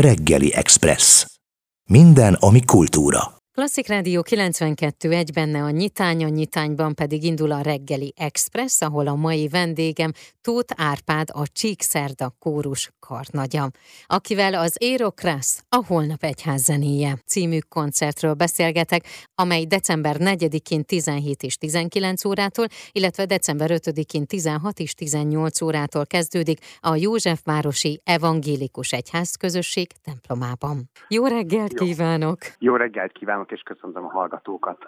Reggeli Express. Minden, ami kultúra. Klasszik Rádió 92 egy benne a nyitány, a nyitányban pedig indul a reggeli Express, ahol a mai vendégem Tóth Árpád, a Csíkszerda kórus karnagya, akivel az Érokrasz, a Holnap Egyház zenéje című koncertről beszélgetek, amely december 4-én 17 és 19 órától, illetve december 5-én 16 és 18 órától kezdődik a Józsefvárosi Evangélikus Egyház közösség templomában. Jó reggelt Jó. kívánok! Jó reggelt kívánok, és köszöntöm a hallgatókat.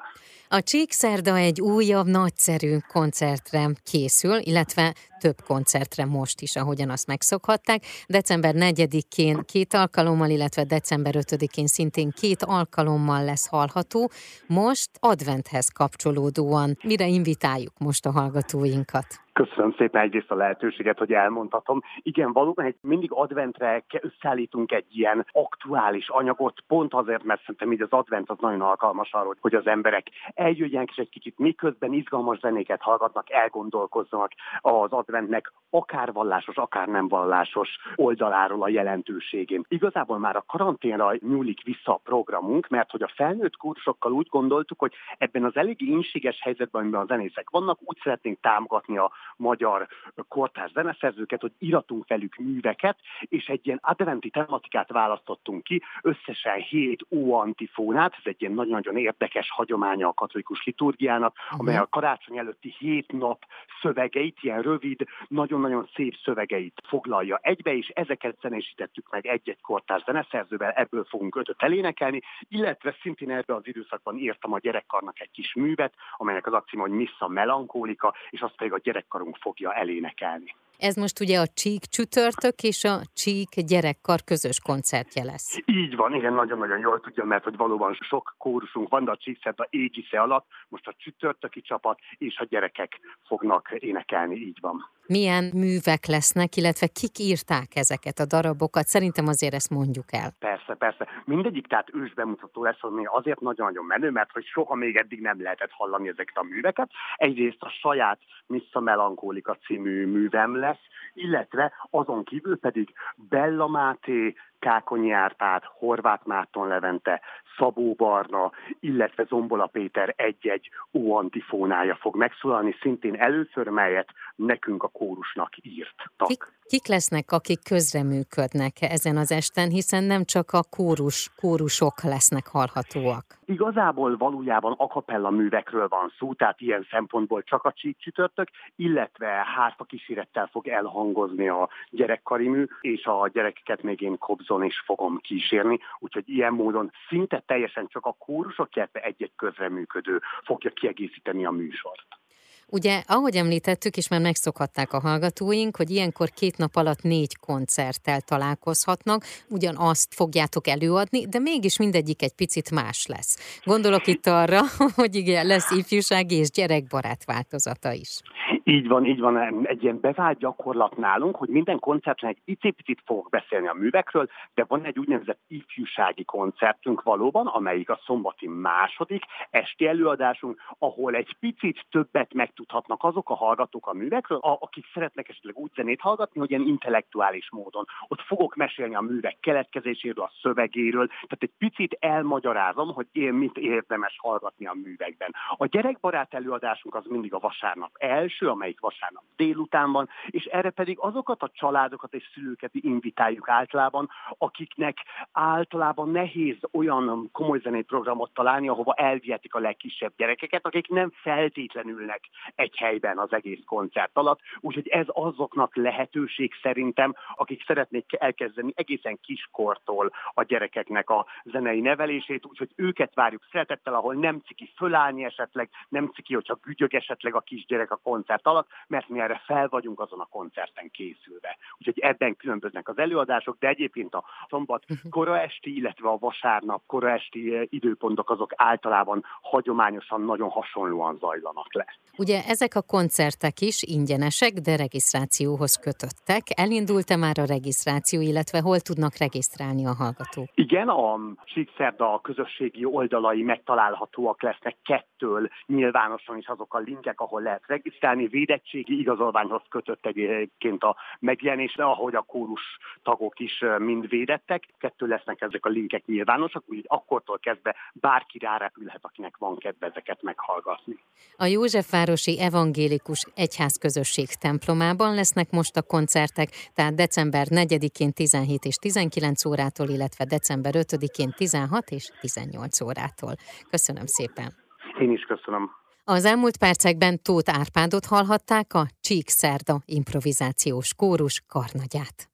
A Csíkszerda egy újabb, nagyszerű koncertre készül, illetve több koncertre most is, ahogyan azt megszokhatták. December 4-én két alkalommal, illetve december 5-én szintén két alkalommal lesz hallható. Most adventhez kapcsolódóan. Mire invitáljuk most a hallgatóinkat? Köszönöm szépen egyrészt a lehetőséget, hogy elmondhatom. Igen, valóban egy mindig adventre összeállítunk egy ilyen aktuális anyagot, pont azért, mert szerintem így az advent az nagyon alkalmas arra, hogy az emberek eljöjjenek, és egy kicsit miközben izgalmas zenéket hallgatnak, elgondolkoznak az adventnek akár vallásos, akár nem vallásos oldaláról a jelentőségén. Igazából már a karanténra nyúlik vissza a programunk, mert hogy a felnőtt kursokkal úgy gondoltuk, hogy ebben az elég inséges helyzetben, amiben a zenészek vannak, úgy szeretnénk támogatni a magyar kortárs zeneszerzőket, hogy iratunk velük műveket, és egy ilyen adventi tematikát választottunk ki, összesen hét ó-antifónát, ez egy ilyen nagyon-nagyon érdekes hagyománya a katolikus liturgiának, amely a karácsony előtti hét nap szövegeit, ilyen rövid, nagyon-nagyon szép szövegeit foglalja egybe, és ezeket zenésítettük meg egy-egy kortárs zeneszerzővel, ebből fogunk ötöt elénekelni, illetve szintén ebben az időszakban írtam a gyerekkarnak egy kis művet, amelynek az a cím, hogy Missa Melankólika, és azt pedig a gyerekkarunk fogja elénekelni. Ez most ugye a Csík csütörtök és a Csík gyerekkar közös koncertje lesz. Így van, igen, nagyon-nagyon jól tudja, mert hogy valóban sok kórusunk van, de a Csíkszert a égisze alatt most a csütörtöki csapat és a gyerekek fognak énekelni, így van. Milyen művek lesznek, illetve kik írták ezeket a darabokat? Szerintem azért ezt mondjuk el. Persze, persze. Mindegyik tehát ős bemutató lesz, ami azért nagyon-nagyon menő, mert hogy soha még eddig nem lehetett hallani ezeket a műveket. Egyrészt a saját Missa Melankólika című művem lesz, illetve azon kívül pedig Bella Máté, Kákonyi Árpád, Horváth Márton Levente, Szabó Barna, illetve Zombola Péter egy-egy ó-antifónája fog megszólalni, szintén először, melyet nekünk a kórusnak írtak. Kik, kik lesznek, akik közreműködnek ezen az esten, hiszen nem csak a kórus, kórusok lesznek hallhatóak. Igazából valójában akapella művekről van szó, tehát ilyen szempontból csak a csütörtök, illetve hárfa kísérettel fog elhangozni a gyerekkari mű, és a gyerekeket még én kobzon is fogom kísérni, úgyhogy ilyen módon szinte teljesen csak a kórusok, illetve egy-egy közreműködő fogja kiegészíteni a műsort. Ugye, ahogy említettük, és már megszokhatták a hallgatóink, hogy ilyenkor két nap alatt négy koncerttel találkozhatnak, ugyanazt fogjátok előadni, de mégis mindegyik egy picit más lesz. Gondolok itt arra, hogy igen, lesz ifjúsági és gyerekbarát változata is. Így van, így van. Egy ilyen bevált gyakorlat nálunk, hogy minden koncerten egy icipicit fogok beszélni a művekről, de van egy úgynevezett ifjúsági koncertünk valóban, amelyik a szombati második esti előadásunk, ahol egy picit többet megtudhatnak azok a hallgatók a művekről, akik szeretnek esetleg úgy zenét hallgatni, hogy ilyen intellektuális módon. Ott fogok mesélni a művek keletkezéséről, a szövegéről, tehát egy picit elmagyarázom, hogy én mit érdemes hallgatni a művekben. A gyerekbarát előadásunk az mindig a vasárnap első, amelyik vasárnap délután van, és erre pedig azokat a családokat és szülőket invitáljuk általában, akiknek általában nehéz olyan komoly zenéprogramot találni, ahova elvihetik a legkisebb gyerekeket, akik nem feltétlenülnek egy helyben az egész koncert alatt. Úgyhogy ez azoknak lehetőség szerintem, akik szeretnék elkezdeni egészen kiskortól a gyerekeknek a zenei nevelését, úgyhogy őket várjuk szeretettel, ahol nem ciki fölállni esetleg, nem ciki, hogyha gügyög esetleg a kisgyerek a koncert alatt, mert mi erre fel vagyunk azon a koncerten készülve. Úgyhogy ebben különböznek az előadások, de egyébként a szombat Mhm. kora esti, illetve a vasárnap kora esti időpontok azok általában hagyományosan nagyon hasonlóan zajlanak le. Ugye ezek a koncertek is ingyenesek, de regisztrációhoz kötöttek. Elindult-e már a regisztráció, illetve hol tudnak regisztrálni a hallgatók? Igen, a Síkszerda közösségi oldalai megtalálhatóak lesznek kettől nyilvánosan is azok a linkek, ahol lehet regisztrálni. Védettségi igazolványhoz kötött egyébként a megjelenésre, ahogy a kórus tagok is mind védettek. Kettő lesznek ezek a linkek nyilvánosak, úgyhogy akkortól kezdve bárki rárepülhet, akinek van kedve ezeket meghallgatni. A Józsefvárosi Evangélikus Egyházközösség templomában lesznek most a koncertek, tehát december 4-én 17 és 19 órától, illetve december 5-én 16 és 18 órától. Köszönöm szépen! Én is köszönöm. Az elmúlt percekben Tóth Árpádot hallhatták a Csík Szerda improvizációs kórus karnagyát.